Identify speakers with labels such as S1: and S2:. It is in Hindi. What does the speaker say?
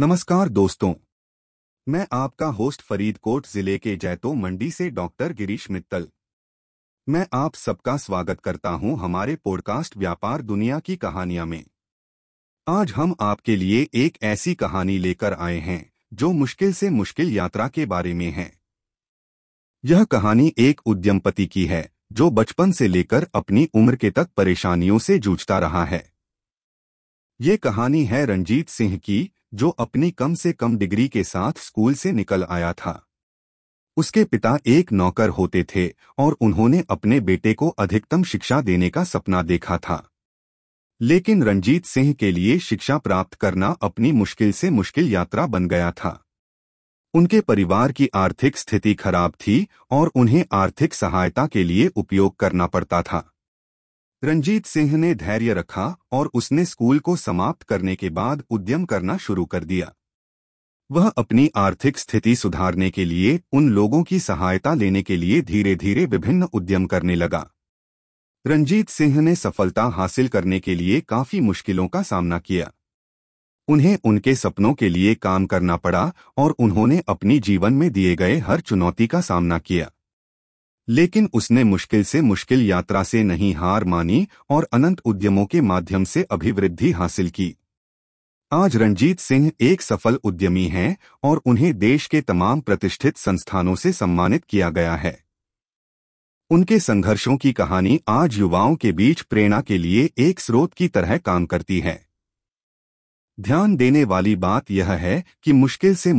S1: नमस्कार दोस्तों। मैं आपका होस्ट फरीदकोट ज़िले के जैतो मंडी से डॉक्टर गिरीश मित्तल। मैं आप सबका स्वागत करता हूँ हमारे पॉडकास्ट व्यापार दुनिया की कहानियाँ में। आज हम आपके लिए एक ऐसी कहानी लेकर आए हैं, जो मुश्किल से मुश्किल यात्रा के बारे में है। यह कहानी एक उद्यमपति की है, जो बचपन से लेकर अपनी उम्र के तक परेशानियों से जूझता रहा है। ये कहानी है रंजीत सिंह की जो अपनी कम से कम डिग्री के साथ स्कूल से निकल आया था। उसके पिता एक नौकर होते थे और उन्होंने अपने बेटे को अधिकतम शिक्षा देने का सपना देखा था। लेकिन रंजीत सिंह के लिए शिक्षा प्राप्त करना अपनी मुश्किल से मुश्किल यात्रा बन गया था। उनके परिवार की आर्थिक स्थिति खराब थी और उन्हें आर्थिक सहायता के लिए उपयोग करना पड़ता था। रंजीत सिंह ने धैर्य रखा और उसने स्कूल को समाप्त करने के बाद उद्यम करना शुरू कर दिया। वह अपनी आर्थिक स्थिति सुधारने के लिए, उन लोगों की सहायता लेने के लिए धीरे धीरे विभिन्न उद्यम करने लगा। रंजीत सिंह ने सफलता हासिल करने के लिए काफ़ी मुश्किलों का सामना किया। उन्हें उनके सपनों के लिए काम करना पड़ा और उन्होंने अपनी जीवन में दिए गए हर चुनौती का सामना किया। लेकिन उसने मुश्किल से मुश्किल यात्रा से नहीं हार मानी और अनंत उद्यमों के माध्यम से अभिवृद्धि हासिल की। आज रंजीत सिंह एक सफल उद्यमी हैं और उन्हें देश के तमाम प्रतिष्ठित संस्थानों से सम्मानित किया गया है। उनके संघर्षों की कहानी आज युवाओं के बीच प्रेरणा के लिए एक स्रोत की तरह काम करती है। ध्यान देने वाली बात यह है कि मुश्किल से